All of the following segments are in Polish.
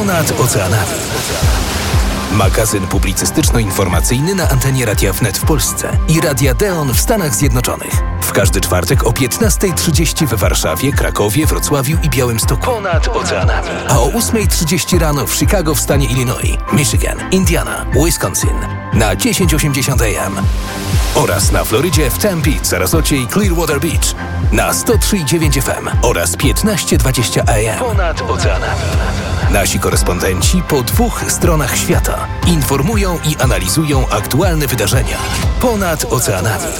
Ponad oceanami. Magazyn publicystyczno-informacyjny na antenie Radia Wnet w Polsce i Radia Deon w Stanach Zjednoczonych. W każdy czwartek o 15.30 w Warszawie, Krakowie, Wrocławiu i Białymstoku. Ponad oceanami. A o 8.30 rano w Chicago w stanie Illinois, Michigan, Indiana, Wisconsin na 1080 AM. Oraz na Florydzie w Tempe, Sarasocie i Clearwater Beach na 103,9 FM oraz 15.20 AM. Ponad oceanami. Nasi korespondenci po dwóch stronach świata informują i analizują aktualne wydarzenia ponad oceanami.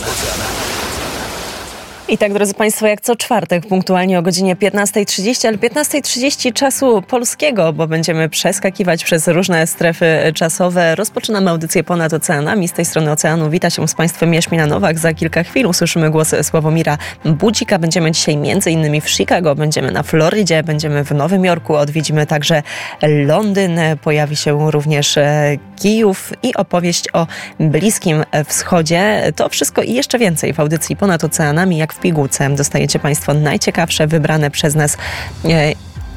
I tak, drodzy Państwo, jak co czwartek, punktualnie o godzinie 15.30, ale 15.30 czasu polskiego, bo będziemy przeskakiwać przez różne strefy czasowe. Rozpoczynamy audycję ponad oceanami. Z tej strony oceanu wita się z Państwem Jaśmina Nowak. Za kilka chwil usłyszymy głos Sławomira Budzika. Będziemy dzisiaj między innymi w Chicago, będziemy na Florydzie, będziemy w Nowym Jorku, odwiedzimy także Londyn. Pojawi się również e, Kijów i opowieść o Bliskim Wschodzie. To wszystko i jeszcze więcej w audycji ponad oceanami, jak w pigułce. Dostajecie Państwo najciekawsze, wybrane przez nas e,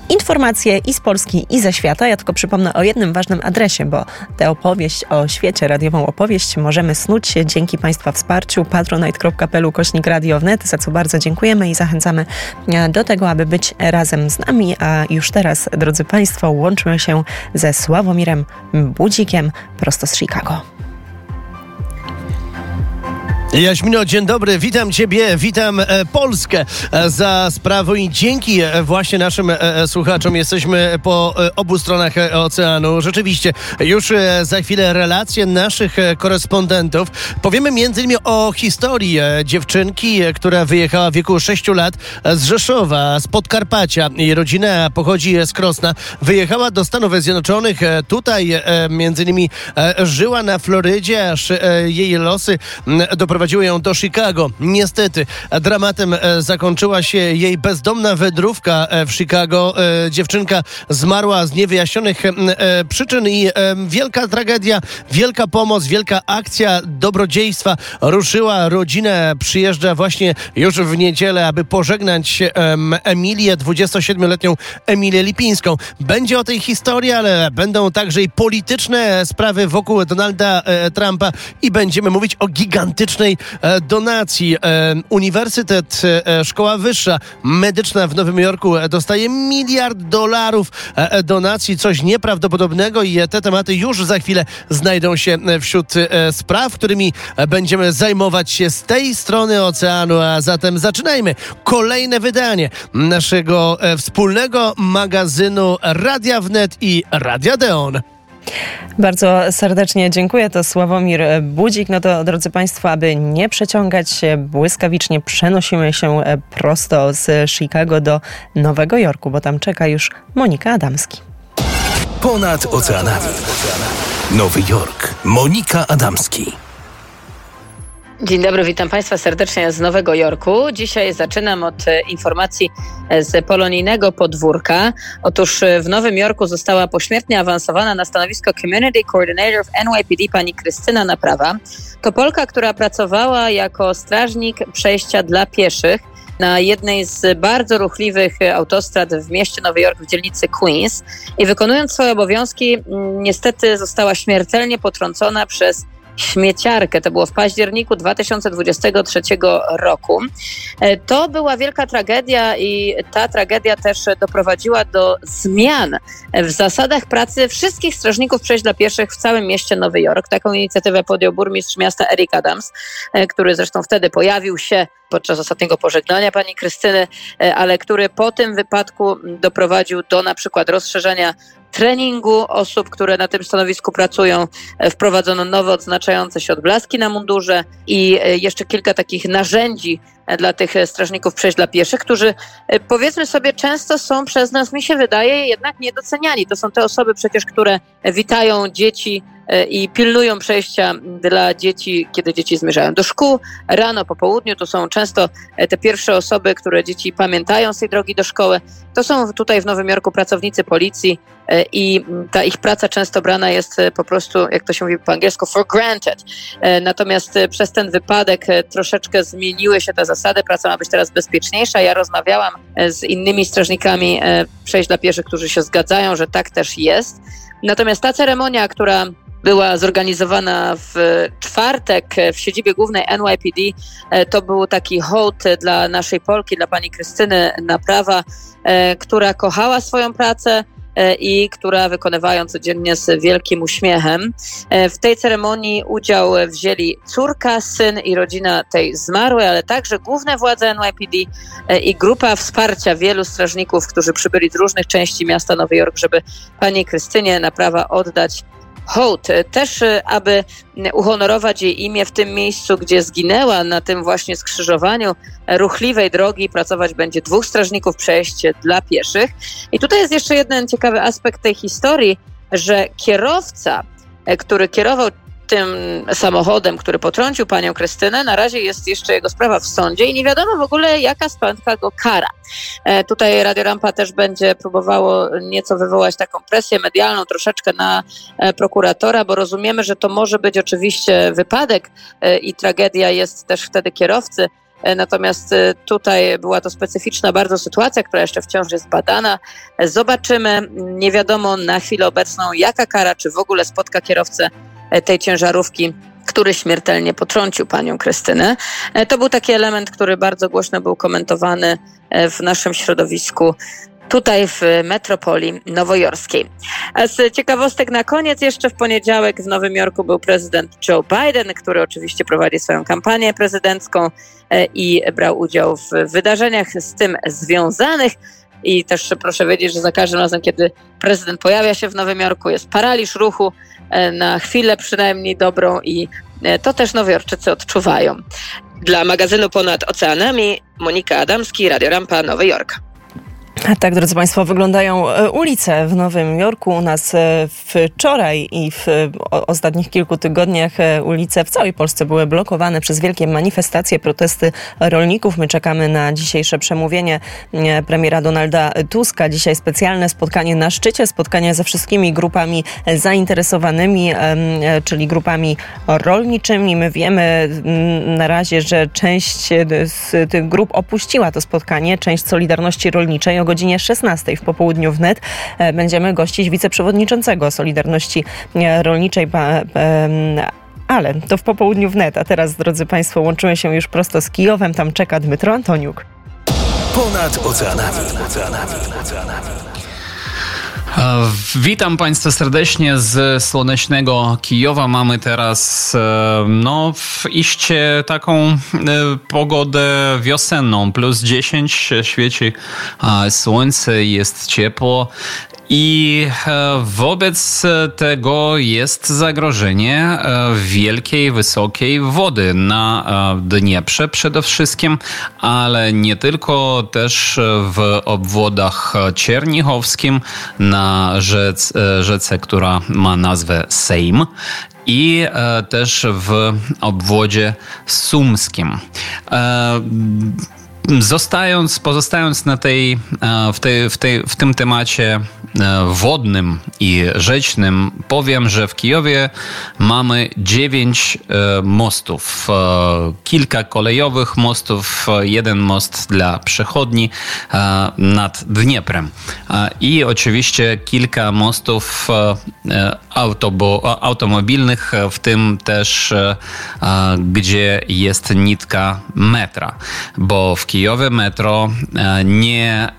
informacje i z Polski, i ze świata. Ja tylko przypomnę o jednym ważnym adresie, bo tę opowieść o świecie, radiową opowieść możemy snuć się dzięki Państwa wsparciu patronite.pl kośnik radiownet, za co bardzo dziękujemy i zachęcamy e, do tego, aby być razem z nami. A już teraz, drodzy Państwo, łączymy się ze Sławomirem Budzikiem prosto z Chicago. Jaśmino, dzień dobry, witam Ciebie, witam e, Polskę e, za sprawą i dzięki e, właśnie naszym słuchaczom jesteśmy po obu stronach oceanu. Rzeczywiście, już za chwilę relacje naszych korespondentów. Powiemy innymi o historii dziewczynki, która wyjechała w wieku 6 lat z Rzeszowa, z Podkarpacia. Jej rodzina pochodzi z Krosna. Wyjechała do Stanów Zjednoczonych. Tutaj innymi żyła na Florydzie, aż jej losy doprowadziły doprowadziły ją do Chicago. Niestety, dramatem e, zakończyła się jej bezdomna wędrówka e, w Chicago. E, dziewczynka zmarła z niewyjaśnionych przyczyn i wielka tragedia, wielka pomoc, wielka akcja dobrodziejstwa ruszyła. Rodzinę przyjeżdża właśnie już w niedzielę, aby pożegnać Emilię, 27-letnią Emilię Lipińską. Będzie o tej historii, ale będą także i polityczne sprawy wokół Donalda Trumpa i będziemy mówić o gigantycznej E, donacji. E, Uniwersytet, e, Szkoła Wyższa Medyczna w Nowym Jorku dostaje miliard dolarów donacji, coś nieprawdopodobnego i te tematy już za chwilę znajdą się wśród spraw, którymi będziemy zajmować się z tej strony oceanu, a zatem zaczynajmy kolejne wydanie naszego wspólnego magazynu Radia Wnet i Radia Deon. Bardzo serdecznie dziękuję. To Sławomir Budzik. No to drodzy Państwo, aby nie przeciągać się błyskawicznie, przenosimy się prosto z Chicago do Nowego Jorku, bo tam czeka już Monika Adamski. Ponad oceanami. Nowy Jork. Monika Adamski. Dzień dobry, witam Państwa serdecznie z Nowego Jorku. Dzisiaj zaczynam od e, informacji e, z polonijnego podwórka. Otóż e, w Nowym Jorku została pośmiertnie awansowana na stanowisko Community Coordinator w NYPD pani Krystyna Naprawa. To Polka, która pracowała jako strażnik przejścia dla pieszych na jednej z bardzo ruchliwych autostrad w mieście Nowy Jork w dzielnicy Queens i wykonując swoje obowiązki niestety została śmiertelnie potrącona przez śmieciarkę. To było w październiku 2023 roku. E, to była wielka tragedia i ta tragedia też doprowadziła do zmian w zasadach pracy wszystkich strażników przejść dla pieszych w całym mieście Nowy Jork. Taką inicjatywę podjął burmistrz miasta Eric Adams, e, który zresztą wtedy pojawił się podczas ostatniego pożegnania pani Krystyny, e, ale który po tym wypadku doprowadził do na przykład rozszerzenia treningu osób, które na tym stanowisku pracują. E, wprowadzono nowe odznaczające się odblaski na mundurze i e, jeszcze kilka takich narzędzi dla tych strażników przejść dla pieszych, którzy powiedzmy sobie często są przez nas, mi się wydaje, jednak niedoceniani. To są te osoby przecież, które witają dzieci i pilnują przejścia dla dzieci, kiedy dzieci zmierzają do szkół. Rano, po południu to są często e, te pierwsze osoby, które dzieci pamiętają z tej drogi do szkoły To są tutaj w Nowym Jorku pracownicy policji i ta ich praca często brana jest po prostu, jak to się mówi po angielsku, for granted. Natomiast przez ten wypadek troszeczkę zmieniły się te zasady, praca ma być teraz bezpieczniejsza. Ja rozmawiałam z innymi strażnikami przejść dla pieszych, którzy się zgadzają, że tak też jest. Natomiast ta ceremonia, która była zorganizowana w czwartek w siedzibie głównej NYPD. E, to był taki hołd dla naszej Polki, dla pani Krystyny Naprawa, e, która kochała swoją pracę, e, i która wykonywała codziennie z wielkim uśmiechem. W tej ceremonii udział wzięli córka, syn i rodzina tej zmarłej, ale także główne władze NYPD i grupa wsparcia wielu strażników, którzy przybyli z różnych części miasta Nowy Jork, żeby pani Krystynie Naprawa oddać hołd, też e, aby uhonorować jej imię w tym miejscu, gdzie zginęła, na tym właśnie skrzyżowaniu ruchliwej drogi. Pracować będzie dwóch strażników przejście dla pieszych. I tutaj jest jeszcze jeden ciekawy aspekt tej historii, że kierowca, e, który kierował tym samochodem, który potrącił panią Krystynę. Na razie jest jeszcze jego sprawa w sądzie i nie wiadomo w ogóle, jaka spotka go kara. E, tutaj Radio Rampa też będzie próbowało nieco wywołać taką presję medialną troszeczkę na e, prokuratora, bo rozumiemy, że to może być oczywiście wypadek e, i tragedia jest też wtedy kierowcy. Natomiast tutaj była to specyficzna bardzo sytuacja, która jeszcze wciąż jest badana. Zobaczymy. Nie wiadomo na chwilę obecną, jaka kara, czy w ogóle spotka kierowcę E, tej ciężarówki który śmiertelnie potrącił panią Krystynę. E, to był taki element, który bardzo głośno był komentowany e, w naszym środowisku tutaj w metropolii nowojorskiej. Z ciekawostek na koniec jeszcze w poniedziałek w Nowym Jorku był prezydent Joe Biden, który oczywiście prowadzi swoją kampanię prezydencką i brał udział w wydarzeniach z tym związanych. I też proszę wiedzieć, że za każdym razem, kiedy prezydent pojawia się w Nowym Jorku, jest paraliż ruchu, E, na chwilę przynajmniej dobrą i e, to też Nowojorczycy odczuwają. Dla magazynu Ponad Oceanami Monika Adamski, Radio Rampa, Nowy Jork. Tak, drodzy Państwo, wyglądają e, ulice w Nowym Jorku. U nas e, wczoraj i w ostatnich kilku tygodniach e, ulice w całej Polsce były blokowane przez wielkie manifestacje, protesty rolników. My czekamy na dzisiejsze przemówienie premiera Donalda Tuska. Dzisiaj specjalne spotkanie na szczycie, spotkanie ze wszystkimi grupami zainteresowanymi, czyli grupami rolniczymi. My wiemy na razie, że część z tych grup opuściła to spotkanie, część Solidarności Rolniczej o godzinie 16 w popołudniu wnet e, będziemy gościć wiceprzewodniczącego Solidarności e, Rolniczej. Ale to w popołudniu wnet, a teraz, drodzy Państwo, łączymy się już prosto z Kijowem. Tam czeka Dmytro Antoniuk. Ponad oceanami. oceanami. Witam Państwa serdecznie z słonecznego Kijowa. Mamy teraz e, no, w iście taką e, pogodę wiosenną. Plus 10 świeci słońce, jest ciepło. I e, wobec tego jest zagrożenie e, wielkiej, wysokiej wody na e, Dnieprze przede wszystkim, ale nie tylko, też w obwodach czernichowskim na rzec, rzece, która ma nazwę Sejm i też w obwodzie sumskim. Zostając, pozostając na tej, w, tej, w, tej, w tym temacie E, wodnym i rzecznym powiem, że w Kijowie mamy dziewięć e, mostów. E, kilka kolejowych mostów, jeden most dla przechodni nad Dnieprem i oczywiście kilka mostów automobilnych, w tym też gdzie jest nitka metra, bo w Kijowie metro nie,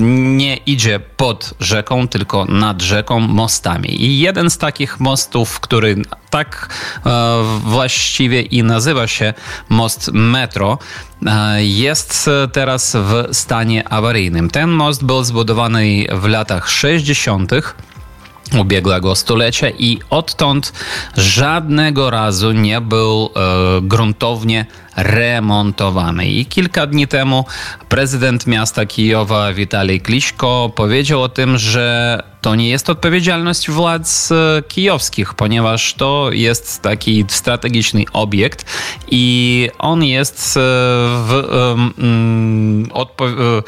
nie idzie pod rzeką, tylko nad rzeką mostami. I jeden z takich mostów, który tak e, właściwie i nazywa się most metro, e, jest teraz w stanie awaryjnym. Ten most był zbudowany w latach 60 ubiegłego stulecia i odtąd żadnego razu nie był e, gruntownie remontowany. I kilka dni temu prezydent miasta Kijowa Witalij Kliczko powiedział o tym, że to nie jest odpowiedzialność władz e, kijowskich, ponieważ to jest taki strategiczny obiekt i on jest e, w, um, odpo-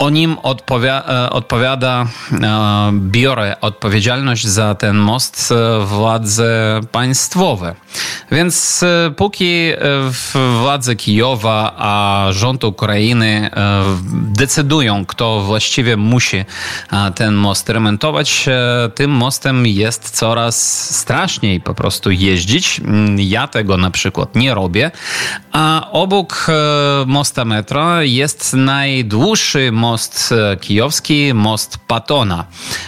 o nim odpowia e, odpowiada, e, biorę odpowiedzialność za ten most e, władze państwowe. Więc póki władze Kijowa, a rząd Ukrainy decydują, kto właściwie musi ten most remontować, tym mostem jest coraz straszniej po prostu jeździć. Ja tego na przykład nie robię. A obok mosta metro jest najdłuższy most most e, kijowski, most Patona,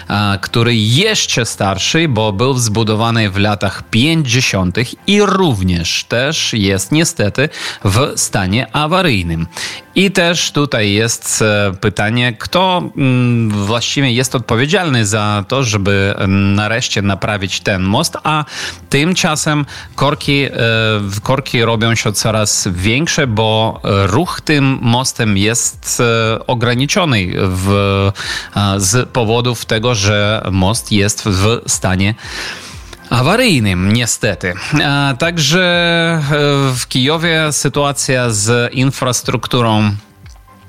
e, który jeszcze starszy, bo był zbudowany w latach 50. i również też jest niestety w stanie awaryjnym. I też tutaj jest e, pytanie, kto mm, właściwie jest odpowiedzialny za to, żeby nareszcie naprawić ten most, a tymczasem korki, korki robią się coraz większe, bo ruch tym mostem jest ograniczony w, z powodów tego, że most jest w stanie awaryjnym, niestety. Także e, w Kijowie sytuacja z infrastrukturą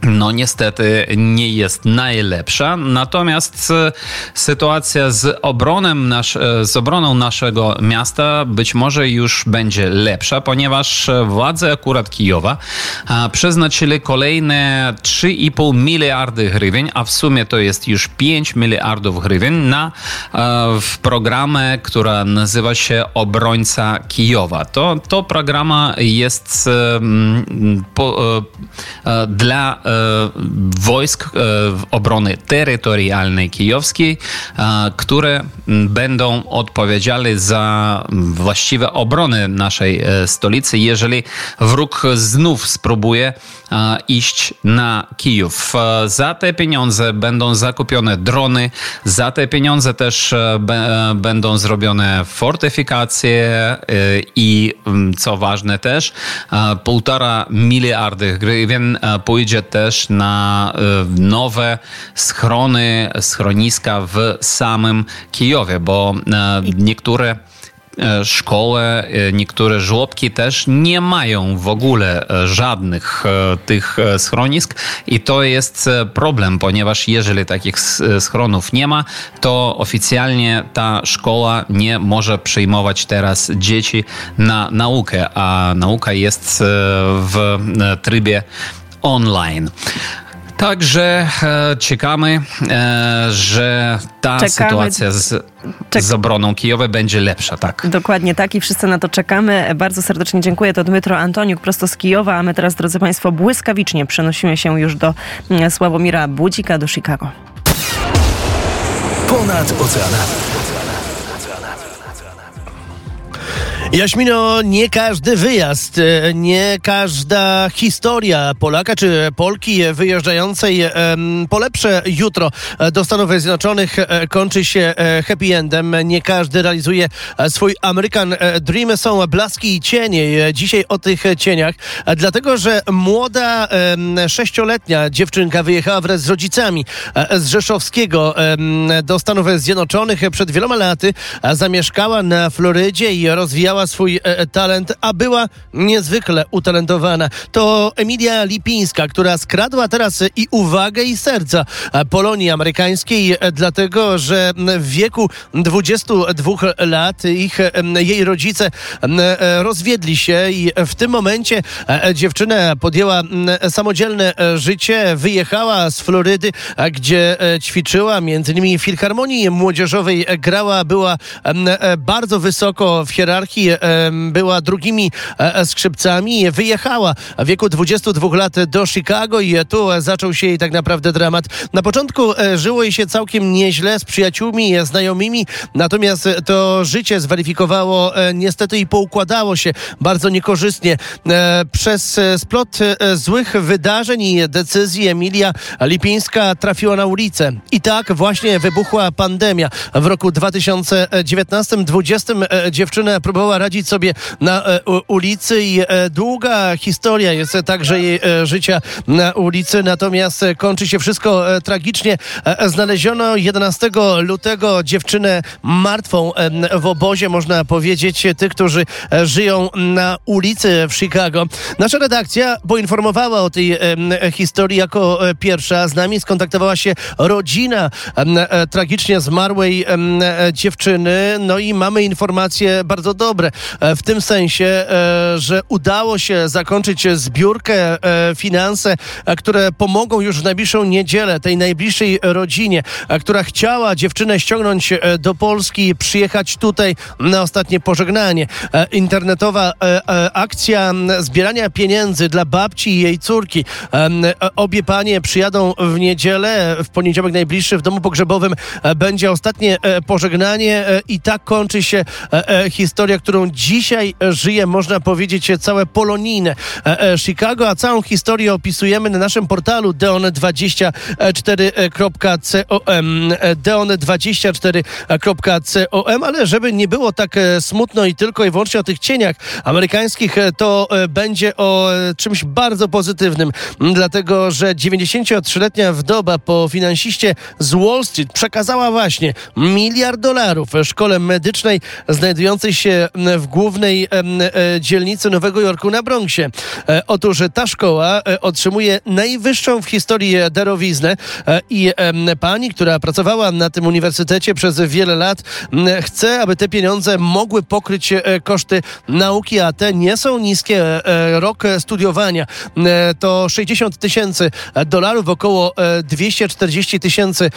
no niestety nie jest najlepsza. Natomiast e, sytuacja z, obronem nasz, e, z obroną naszego miasta być może już będzie lepsza, ponieważ władze akurat Kijowa przeznaczyli kolejne 3,5 miliardy hrywien, a w sumie to jest już 5 miliardów hrywien na e, w programę, która nazywa się Obrońca Kijowa. To, to programa jest po, dla wojsk e, obrony terytorialnej kijowskiej, e, które będą odpowiedzialne za właściwe obrony naszej e, stolicy, jeżeli wróg znów spróbuje iść na Kijów. Za te pieniądze będą zakupione drony, za te pieniądze też będą zrobione fortyfikacje i co ważne też, półtora miliardy grywien pójdzie też na y, nowe schrony, schroniska w samym Kijowie, bo y, niektóre y, szkoły, niektóre żłobki też nie mają w ogóle żadnych tych schronisk i to jest problem, ponieważ jeżeli takich schronów nie ma, to oficjalnie ta szkoła nie może przyjmować teraz dzieci na naukę, a nauka jest w trybie online. Także e, czekamy, e, że ta czekamy. sytuacja z, Czek z obroną Kijowa będzie lepsza, tak. Dokładnie tak i wszyscy na to czekamy. Bardzo serdecznie dziękuję. To Dmytro Antoniuk prosto z Kijowa, a my teraz, drodzy Państwo, błyskawicznie przenosimy się już do mm, Sławomira Budzika, do Chicago. Ponad oceanami. Jaśmino, nie każdy wyjazd, e, nie każda historia Polaka czy Polki wyjeżdżającej po lepsze jutro do Stanów Zjednoczonych e, kończy się e, happy endem. Nie każdy realizuje swój American Dream. Są blaski i cienie. Dzisiaj o tych cieniach, dlatego że młoda sześcioletnia dziewczynka wyjechała wraz z rodzicami z Rzeszowskiego do Stanów Zjednoczonych. Przed wieloma laty zamieszkała na Florydzie i rozwijała swój e, e, talent, a była niezwykle utalentowana. To Emilia Lipińska, która skradła teraz i uwagę i serca Polonii amerykańskiej, e, dlatego że w wieku 22 lat ich, jej rodzice rozwiedli się i w tym momencie dziewczyna podjęła samodzielne życie, wyjechała z Florydy, gdzie ćwiczyła, między innymi w Filharmonii Młodzieżowej grała, była bardzo wysoko w hierarchii była drugimi e, e, skrzypcami. Wyjechała w wieku 22 lat do Chicago i tu zaczął się jej tak naprawdę dramat. Na początku e, żyło jej się całkiem nieźle z przyjaciółmi, znajomymi, natomiast to życie zweryfikowało niestety i poukładało się bardzo niekorzystnie. Przez splot złych wydarzeń i decyzji Emilia Lipińska trafiła na ulicę. I tak właśnie wybuchła pandemia. W roku 2019-2020 dziewczyna próbowała radzić sobie na ulicy i długa historia jest także jej życia na ulicy, natomiast kończy się wszystko tragicznie. Znaleziono 11 lutego dziewczynę martwą w obozie, można powiedzieć, tych, którzy żyją na ulicy w Chicago. Nasza redakcja poinformowała o tej historii jako pierwsza. Z nami skontaktowała się rodzina tragicznie zmarłej dziewczyny. No i mamy informacje bardzo dobre w tym sensie, że udało się zakończyć zbiórkę, finanse, które pomogą już w najbliższą niedzielę tej najbliższej rodzinie, która chciała dziewczynę ściągnąć do Polski, przyjechać tutaj na ostatnie pożegnanie. Internetowa akcja zbierania pieniędzy dla babci i jej córki. Obie panie przyjadą w niedzielę, w poniedziałek najbliższy w domu pogrzebowym będzie ostatnie pożegnanie i tak kończy się historia, którą dzisiaj żyje, można powiedzieć, całe polonijne Chicago, a całą historię opisujemy na naszym portalu deon24.com deon24.com, ale żeby nie było tak smutno i tylko i wyłącznie o tych cieniach amerykańskich, to będzie o czymś bardzo pozytywnym, dlatego że 93-letnia wdowa po finansiście z Wall Street przekazała właśnie miliard dolarów szkole medycznej znajdującej się w głównej dzielnicy Nowego Jorku na Bronxie. Otóż ta szkoła otrzymuje najwyższą w historii darowiznę i pani, która pracowała na tym uniwersytecie przez wiele lat, chce, aby te pieniądze mogły pokryć koszty nauki, a te nie są niskie. Rok studiowania to 60 tysięcy dolarów, około 240 tysięcy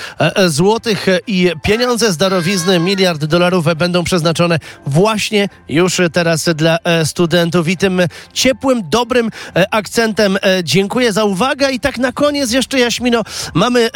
złotych i pieniądze z darowizny, miliard dolarów będą przeznaczone właśnie już teraz dla studentów. I tym ciepłym, dobrym akcentem dziękuję za uwagę i tak na koniec jeszcze Jaśmino, mamy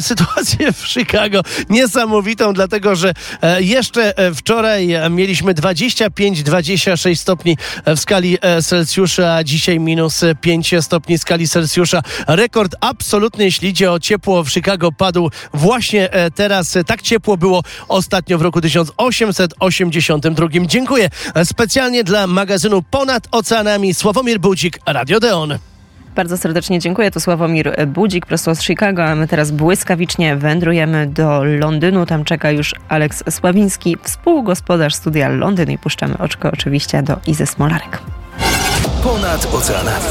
sytuację w Chicago niesamowitą, dlatego że jeszcze wczoraj mieliśmy 25-26 stopni w skali Celsjusza, a dzisiaj minus 5 stopni skali Celsjusza. Rekord absolutny, jeśli idzie o ciepło w Chicago, padł właśnie teraz. Tak ciepło było ostatnio w roku 1882. Dziękuję specjalnie dla magazynu Ponad Oceanami Sławomir Budzik, Radio Deon. Bardzo serdecznie dziękuję. To Sławomir Budzik prosto z Chicago, a my teraz błyskawicznie wędrujemy do Londynu. Tam czeka już Aleks Sławiński, współgospodarz studia Londyn i puszczamy oczko oczywiście do Izy Smolarek. Ponad oceanami.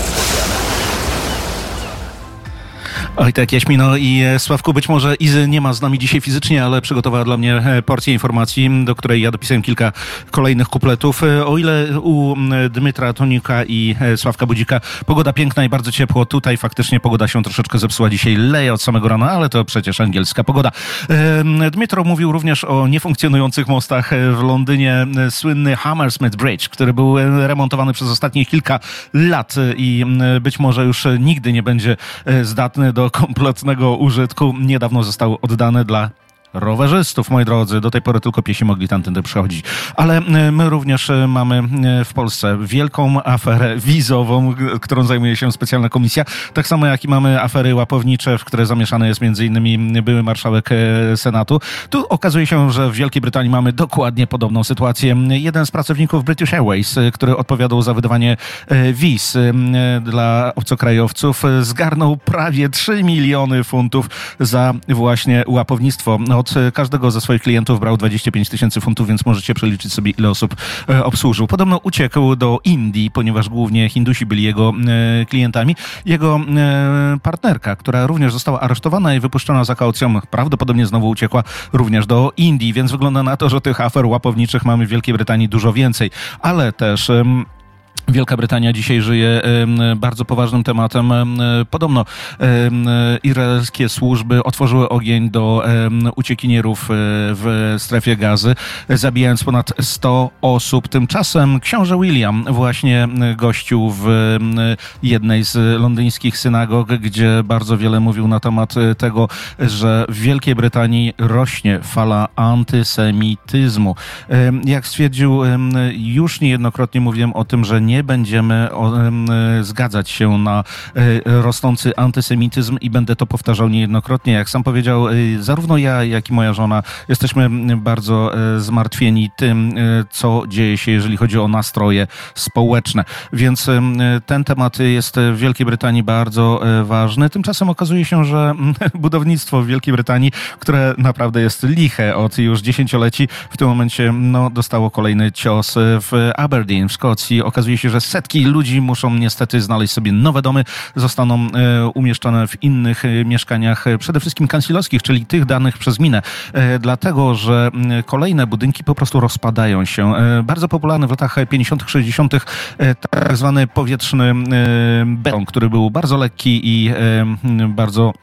Oj tak, Jaśmino i e, Sławku, być może Izy nie ma z nami dzisiaj fizycznie, ale przygotowała dla mnie e, porcję informacji, do której ja dopisałem kilka kolejnych kupletów. E, o ile u Dmytra Tonika i Sławka Budzika pogoda piękna i bardzo ciepło, tutaj faktycznie pogoda się troszeczkę zepsuła dzisiaj, leje od samego rana, ale to przecież angielska pogoda. Dmytro mówił również o niefunkcjonujących mostach w Londynie. Słynny Hammersmith Bridge, który był remontowany przez ostatnie kilka lat i być może już nigdy nie będzie zdatny do kompletnego użytku. Niedawno został oddany dla rowerzystów, moi drodzy. Do tej pory tylko piesi mogli tamtędy przychodzić. Ale e, my również e, mamy e, w Polsce wielką aferę wizową, którą zajmuje się specjalna komisja. Tak samo jak i mamy afery łapownicze, w które zamieszany jest innymi były marszałek Senatu. Tu okazuje się, że w Wielkiej Brytanii mamy dokładnie podobną sytuację. Jeden z pracowników British Airways, który odpowiadał za wydawanie wiz dla obcokrajowców, zgarnął prawie 3 miliony funtów za właśnie łapownictwo. Każdego ze swoich klientów brał 25 tysięcy funtów, więc możecie przeliczyć sobie, ile osób e, obsłużył. Podobno uciekł do Indii, ponieważ głównie Hindusi byli jego e, klientami. Jego e, partnerka, która również została aresztowana i wypuszczona za kaucją, prawdopodobnie znowu uciekła również do Indii, więc wygląda na to, że tych afer łapowniczych mamy w Wielkiej Brytanii dużo więcej. Ale też Wielka Brytania dzisiaj żyje bardzo poważnym tematem. Podobno izraelskie służby otworzyły ogień do uciekinierów e, w strefie gazy, zabijając ponad 100 osób. Tymczasem książę William właśnie gościł w jednej z londyńskich synagog, gdzie bardzo wiele mówił na temat e, tego, że w Wielkiej Brytanii rośnie fala antysemityzmu. Jak stwierdził, już niejednokrotnie mówiłem o tym, że nie nie będziemy zgadzać się na rosnący antysemityzm i będę to powtarzał niejednokrotnie. Jak sam powiedział, zarówno ja, jak i moja żona jesteśmy bardzo zmartwieni tym, co dzieje się, jeżeli chodzi o nastroje społeczne. Więc ten temat jest w Wielkiej Brytanii bardzo ważny. Tymczasem okazuje się, że budownictwo w Wielkiej Brytanii, które naprawdę jest liche od już dziesięcioleci, w tym momencie no, dostało kolejny cios w Aberdeen w Szkocji. Okazuje się, że setki ludzi muszą niestety znaleźć sobie nowe domy, zostaną e, umieszczone w innych e, mieszkaniach, e, przede wszystkim kanclerskich, czyli tych danych przez minę, dlatego że kolejne budynki po prostu rozpadają się. Bardzo popularny w latach 50., 60. tak zwany powietrzny beton, który był bardzo lekki i bardzo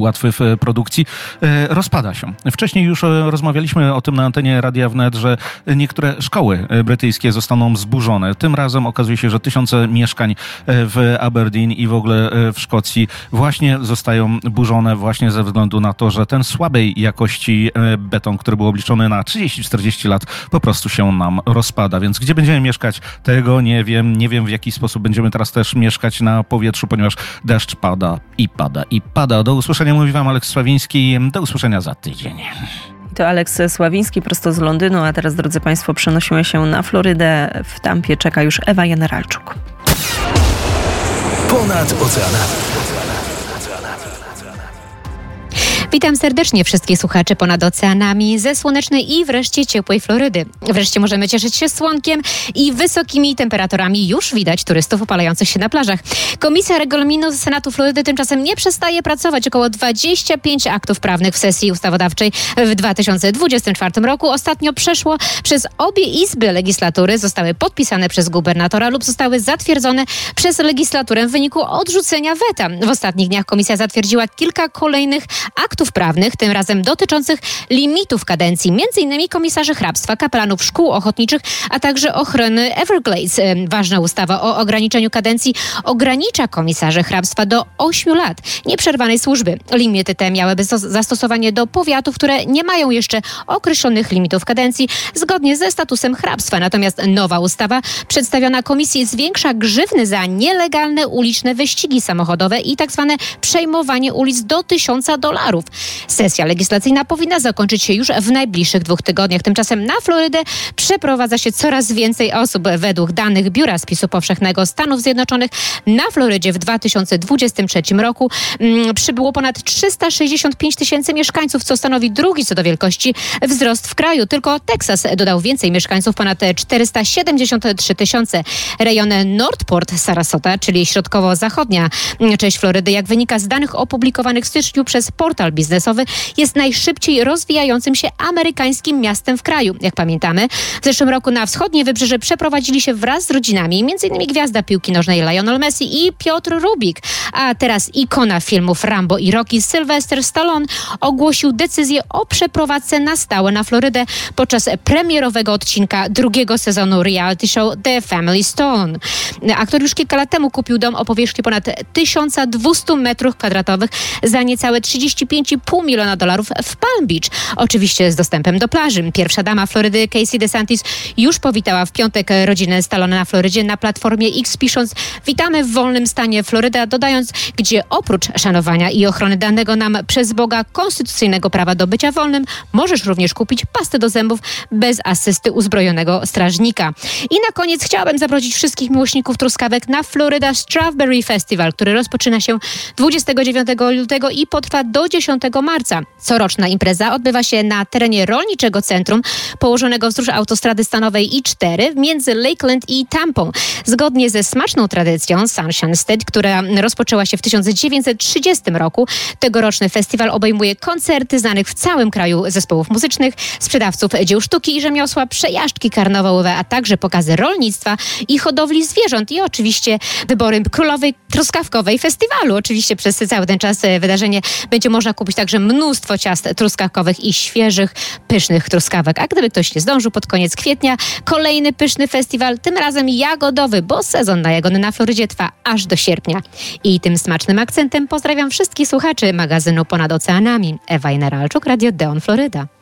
łatwy w produkcji, e, rozpada się. Wcześniej już e, rozmawialiśmy o tym na antenie Radia Wnet, że niektóre szkoły e, brytyjskie zostaną zburzone. Tym razem okazuje się, że tysiące mieszkań w Aberdeen i w ogóle w Szkocji właśnie zostają burzone właśnie ze względu na to, że ten słabej jakości beton, który był obliczony na 30-40 lat, po prostu się nam rozpada. Więc gdzie będziemy mieszkać, tego nie wiem. Nie wiem w jaki sposób będziemy teraz też mieszkać na powietrzu, ponieważ deszcz pada i pada i pada. Do usłyszenia usłyszenia mówi Wam Aleks Sławiński. Do usłyszenia za tydzień. To Aleks Sławiński prosto z Londynu, a teraz, drodzy Państwo, przenosimy się na Florydę. W Tampie czeka już Ewa Generalczuk. Ponad oceanami. Witam serdecznie wszystkich słuchaczy ponad oceanami ze słonecznej i wreszcie ciepłej Florydy. Wreszcie możemy cieszyć się słonkiem i wysokimi temperaturami. Już widać turystów opalających się na plażach. Komisja Regulaminu Senatu Florydy tymczasem nie przestaje pracować. Około 25 aktów prawnych w sesji ustawodawczej w 2024 roku ostatnio przeszło przez obie izby legislatury, zostały podpisane przez gubernatora lub zostały zatwierdzone przez legislaturę w wyniku odrzucenia weta. W ostatnich dniach komisja zatwierdziła kilka kolejnych aktów aktów prawnych, tym razem dotyczących limitów kadencji, m.in. komisarzy hrabstwa, kapelanów szkół ochotniczych, a także ochrony Everglades. Ważna ustawa o ograniczeniu kadencji ogranicza komisarzy hrabstwa do 8 lat nieprzerwanej służby. Limity te miałyby zastosowanie do powiatów, które nie mają jeszcze określonych limitów kadencji zgodnie ze statusem hrabstwa. Natomiast nowa ustawa przedstawiona komisji zwiększa grzywny za nielegalne uliczne wyścigi samochodowe i tak zwane przejmowanie ulic do 1000 dolarów. Sesja legislacyjna powinna zakończyć się już w najbliższych dwóch tygodniach. Tymczasem na Florydę przeprowadza się coraz więcej osób. Według danych Biura Spisu Powszechnego Stanów Zjednoczonych na Florydzie w 2023 roku mm, przybyło ponad 365 tysięcy mieszkańców, co stanowi drugi co do wielkości wzrost w kraju. Tylko Teksas dodał więcej mieszkańców, ponad 473 tysiące. Rejon Northport, Sarasota, czyli środkowo-zachodnia część Florydy, jak wynika z danych opublikowanych w styczniu przez portal biznesowy jest najszybciej rozwijającym się amerykańskim miastem w kraju. Jak pamiętamy, w zeszłym roku na wschodnie wybrzeże przeprowadzili się wraz z rodzinami m.in. gwiazda piłki nożnej Lionel Messi i Piotr Rubik. A teraz ikona filmów Rambo i Rocky Sylvester Stallone ogłosił decyzję o przeprowadzce na stałe na Florydę podczas premierowego odcinka drugiego sezonu reality show The Family Stone. Aktor już kilka lat temu kupił dom o powierzchni ponad 1200 metrów kwadratowych za niecałe 35 5,5 miliona dolarów w Palm Beach. Oczywiście z dostępem do plaży. Pierwsza dama Florydy, Casey DeSantis, już powitała w piątek rodzinę Stallone na Florydzie na platformie X, pisząc Witamy w wolnym stanie Floryda, dodając, gdzie oprócz szanowania i ochrony danego nam przez Boga konstytucyjnego prawa do bycia wolnym, możesz również kupić pastę do zębów bez asysty uzbrojonego strażnika. I na koniec chciałabym zaprosić wszystkich miłośników truskawek na Florida Strawberry Festival, który rozpoczyna się 29 lutego i potrwa do 10 10 marca. Coroczna impreza odbywa się na terenie rolniczego centrum położonego wzdłuż autostrady stanowej I4 między Lakeland i Tampą. Zgodnie ze smaczną tradycją Sunshine State, która rozpoczęła się w 1930 roku, tegoroczny festiwal obejmuje koncerty znanych w całym kraju zespołów muzycznych, sprzedawców dzieł sztuki i rzemiosła, przejażdżki karnawałowe, a także pokazy rolnictwa i hodowli zwierząt i oczywiście wybory królowej truskawkowej festiwalu. Oczywiście przez cały ten czas wydarzenie będzie można kupić także mnóstwo ciast truskawkowych i świeżych, pysznych truskawek. A gdyby ktoś nie zdążył pod koniec kwietnia, kolejny pyszny festiwal, tym razem jagodowy, bo sezon na jagody na Florydzie trwa aż do sierpnia. I tym smacznym akcentem pozdrawiam wszystkich słuchaczy magazynu Ponad Oceanami. Ewa Generalczuk, Radio Deon Floryda.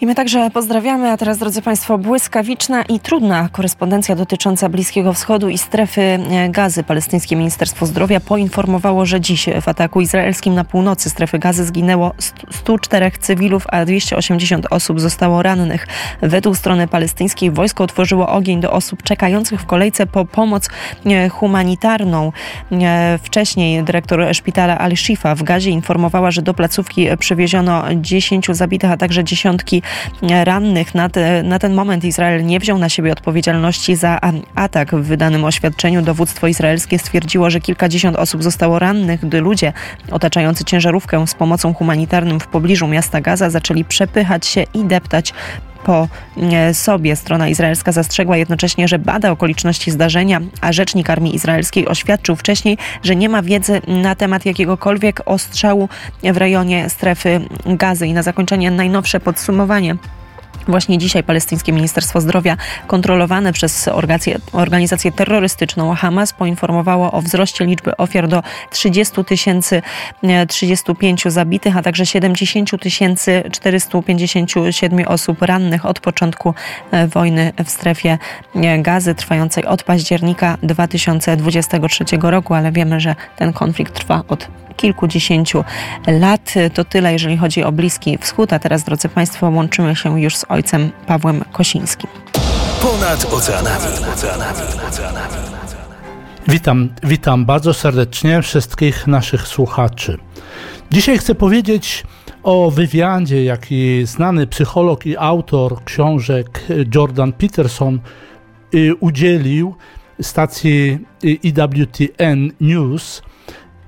I my także pozdrawiamy, a teraz drodzy Państwo, błyskawiczna i trudna korespondencja dotycząca Bliskiego Wschodu i strefy e, gazy. Palestyńskie Ministerstwo Zdrowia poinformowało, że dziś w ataku izraelskim na północy strefy gazy zginęło 104 cywilów, a 280 osób zostało rannych. Według strony palestyńskiej wojsko otworzyło ogień do osób czekających w kolejce po pomoc e, humanitarną. E, wcześniej dyrektor szpitala Al-Shifa w Gazie informowała, że do placówki przywieziono 10 zabitych, a także dziesiątki rannych. Na, te, na ten moment Izrael nie wziął na siebie odpowiedzialności za atak. W wydanym oświadczeniu dowództwo izraelskie stwierdziło, że kilkadziesiąt osób zostało rannych, gdy ludzie otaczający ciężarówkę z pomocą humanitarną w pobliżu miasta Gaza zaczęli przepychać się i deptać po e, sobie. Strona izraelska zastrzegła jednocześnie, że bada okoliczności zdarzenia, a rzecznik armii izraelskiej oświadczył wcześniej, że nie ma wiedzy na temat jakiegokolwiek ostrzału w rejonie strefy gazy. I na zakończenie najnowsze podsumowanie. Właśnie dzisiaj palestyńskie Ministerstwo Zdrowia kontrolowane przez organizację terrorystyczną Hamas poinformowało o wzroście liczby ofiar do 30 tysięcy 35 zabitych, a także 70 tysięcy 457 osób rannych od początku e, wojny w strefie e, gazy trwającej od października 2023 roku, ale wiemy, że ten konflikt trwa od kilkudziesięciu lat. To tyle, jeżeli chodzi o Bliski Wschód. A teraz, drodzy Państwo, łączymy się już z ojcem Pawłem Kosińskim. Ponad oceanami. Witam, witam bardzo serdecznie wszystkich naszych słuchaczy. Dzisiaj chcę powiedzieć o wywiadzie, jaki znany psycholog i autor książek Jordan Peterson y, udzielił stacji EWTN News –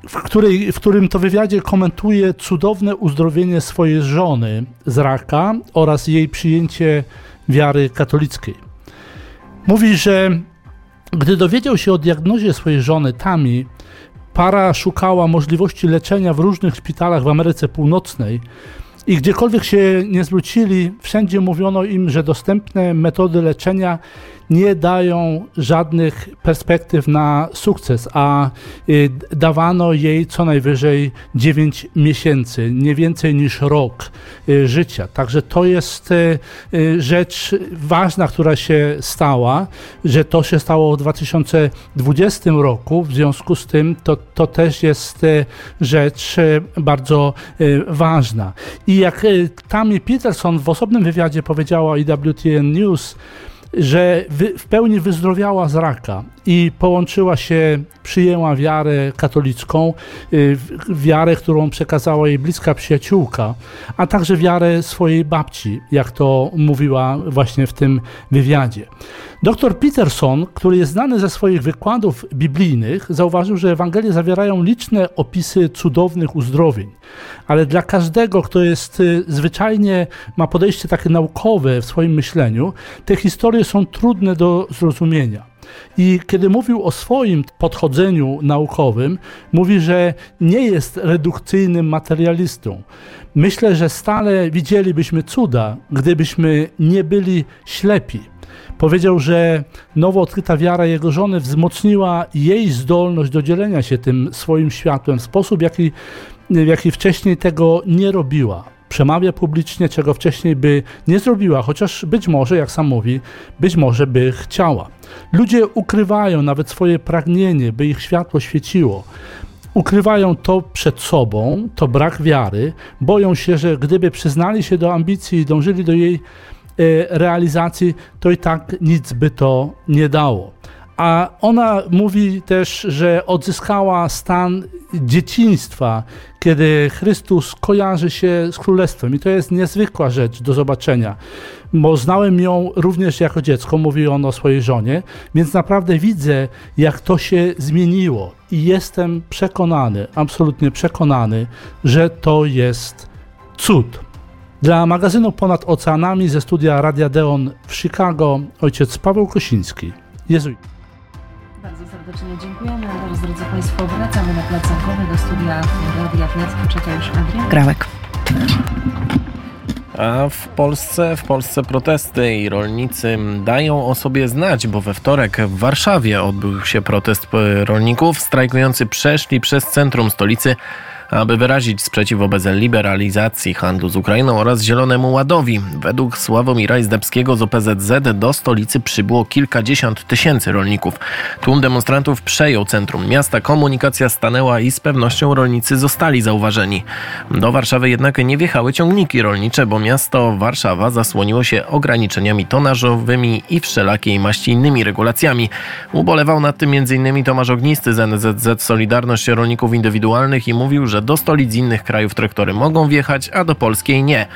w, której, w którym to wywiadzie komentuje cudowne uzdrowienie swojej żony z raka oraz jej przyjęcie wiary katolickiej. Mówi, że gdy dowiedział się o diagnozie swojej żony Tami, para szukała możliwości leczenia w różnych szpitalach w Ameryce Północnej i gdziekolwiek się nie zwrócili, wszędzie mówiono im, że dostępne metody leczenia nie dają żadnych perspektyw na sukces, a y, dawano jej co najwyżej 9 miesięcy, nie więcej niż rok y, życia. Także to jest y, rzecz ważna, która się stała, że to się stało w 2020 roku, w związku z tym to, to też jest rzecz bardzo ważna. I jak Tammy Peterson w osobnym wywiadzie powiedziała IWTN News, że w pełni wyzdrowiała z raka i połączyła się, przyjęła wiarę katolicką, y, wiarę, którą przekazała jej bliska przyjaciółka, a także wiarę swojej babci, jak to mówiła właśnie w tym wywiadzie. Dr Peterson, który jest znany ze swoich wykładów biblijnych, zauważył, że Ewangelie zawierają liczne opisy cudownych uzdrowień, ale dla każdego, kto jest y, zwyczajnie, ma podejście takie naukowe w swoim myśleniu, te historie są trudne do zrozumienia. I kiedy mówił o swoim podchodzeniu naukowym, mówi, że nie jest redukcyjnym materialistą. Myślę, że stale widzielibyśmy cuda, gdybyśmy nie byli ślepi. Powiedział, że nowo odkryta wiara jego żony wzmocniła jej zdolność do dzielenia się tym swoim światłem w sposób, jaki, w jaki wcześniej tego nie robiła przemawia publicznie, czego wcześniej by nie zrobiła, chociaż być może, jak sam mówi, być może by chciała. Ludzie ukrywają nawet swoje pragnienie, by ich światło świeciło. Ukrywają to przed sobą, to brak wiary, boją się, że gdyby przyznali się do ambicji i dążyli do jej e, realizacji, to i tak nic by to nie dało. A ona mówi też, że odzyskała stan dzieciństwa, kiedy Chrystus kojarzy się z królestwem. I to jest niezwykła rzecz do zobaczenia, bo znałem ją również jako dziecko, mówi on o swojej żonie, więc naprawdę widzę, jak to się zmieniło. I jestem przekonany, absolutnie przekonany, że to jest cud. Dla magazynu Ponad Oceanami ze studia Radia Deon w Chicago ojciec Paweł Kosiński, jezuit. Serdecznie dziękujemy. A teraz, drodzy Państwo, wracamy na plac Zamkowy do studia Radia Wnet. Czeka już Adrian Grałek. A w Polsce, w Polsce protesty i rolnicy dają o sobie znać, bo we wtorek w Warszawie odbył się protest rolników. Strajkujący przeszli przez centrum stolicy aby wyrazić sprzeciw wobec liberalizacji handlu z Ukrainą oraz Zielonemu Ładowi. Według Sławomira Izdebskiego z OPZZ do stolicy przybyło kilkadziesiąt tysięcy rolników. Tłum demonstrantów przejął centrum miasta, komunikacja stanęła i z pewnością rolnicy zostali zauważeni. Do Warszawy jednak nie wjechały ciągniki rolnicze, bo miasto Warszawa zasłoniło się ograniczeniami tonażowymi i wszelakiej maści innymi regulacjami. Ubolewał nad tym m.in. Tomasz Ognisty z NZZ Solidarność Rolników Indywidualnych i mówił, że do stolic innych krajów traktory mogą wjechać, a do polskiej nie.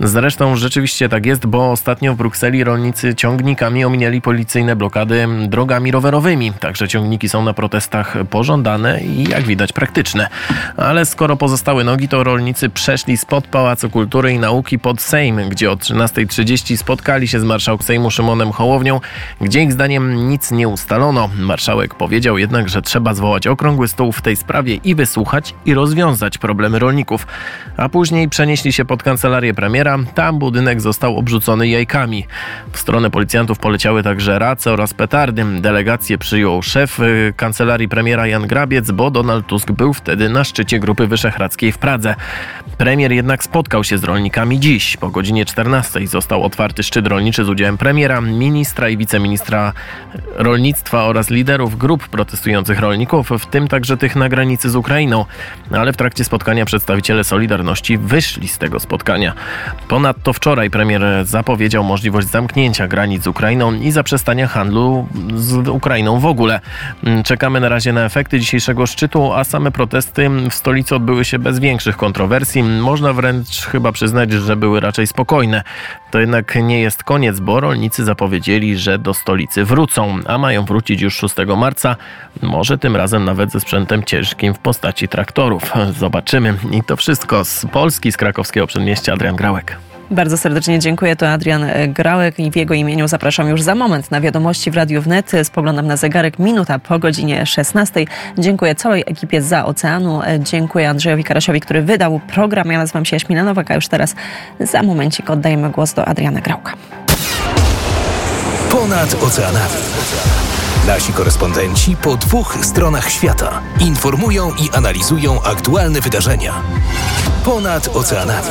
Zresztą rzeczywiście tak jest, bo ostatnio w Brukseli rolnicy ciągnikami ominęli policyjne blokady drogami rowerowymi. Także ciągniki są na protestach pożądane i jak widać praktyczne. Ale skoro pozostały nogi, to rolnicy przeszli spod Pałacu Kultury i Nauki pod Sejm, gdzie o 13.30 spotkali się z marszałkiem Sejmu Szymonem Hołownią, gdzie ich zdaniem nic nie ustalono. Marszałek powiedział jednak, że trzeba zwołać okrągły stół w tej sprawie i wysłuchać i rozwiązać problemy rolników. A później przenieśli się pod kancelarię premiera. Tam budynek został obrzucony jajkami. W stronę policjantów poleciały także race oraz petardy. Delegację przyjął szef y, kancelarii premiera Jan Grabiec, bo Donald Tusk był wtedy na szczycie Grupy Wyszehradzkiej w Pradze. Premier jednak spotkał się z rolnikami dziś. Po godzinie 14 został otwarty szczyt rolniczy z udziałem premiera, ministra i wiceministra rolnictwa oraz liderów grup protestujących rolników, w tym także tych na granicy z Ukrainą. W trakcie spotkania przedstawiciele Solidarności wyszli z tego spotkania. Ponadto wczoraj premier zapowiedział możliwość zamknięcia granic z Ukrainą i zaprzestania handlu z Ukrainą w ogóle. Czekamy na razie na efekty dzisiejszego szczytu, a same protesty w stolicy odbyły się bez większych kontrowersji. Można wręcz chyba przyznać, że były raczej spokojne. To jednak nie jest koniec, bo rolnicy zapowiedzieli, że do stolicy wrócą, a mają wrócić już 6 marca. Może tym razem nawet ze sprzętem ciężkim w postaci traktorów. Zobaczymy. I to wszystko z Polski, z krakowskiego przedmieścia. Adrian Grałek. Bardzo serdecznie dziękuję. To Adrian Grałek i w jego imieniu zapraszam już za moment na wiadomości w Radiu Wnet. Spoglądam na zegarek, minuta po godzinie 16. Dziękuję całej ekipie za oceanu. Dziękuję Andrzejowi Karasiowi, który wydał program. Ja nazywam się Jaśmina Nowak, a już teraz za momencik oddajemy głos do Adriana Grałka. Ponad oceanami. Nasi korespondenci po dwóch stronach świata informują i analizują aktualne wydarzenia. Ponad oceanami.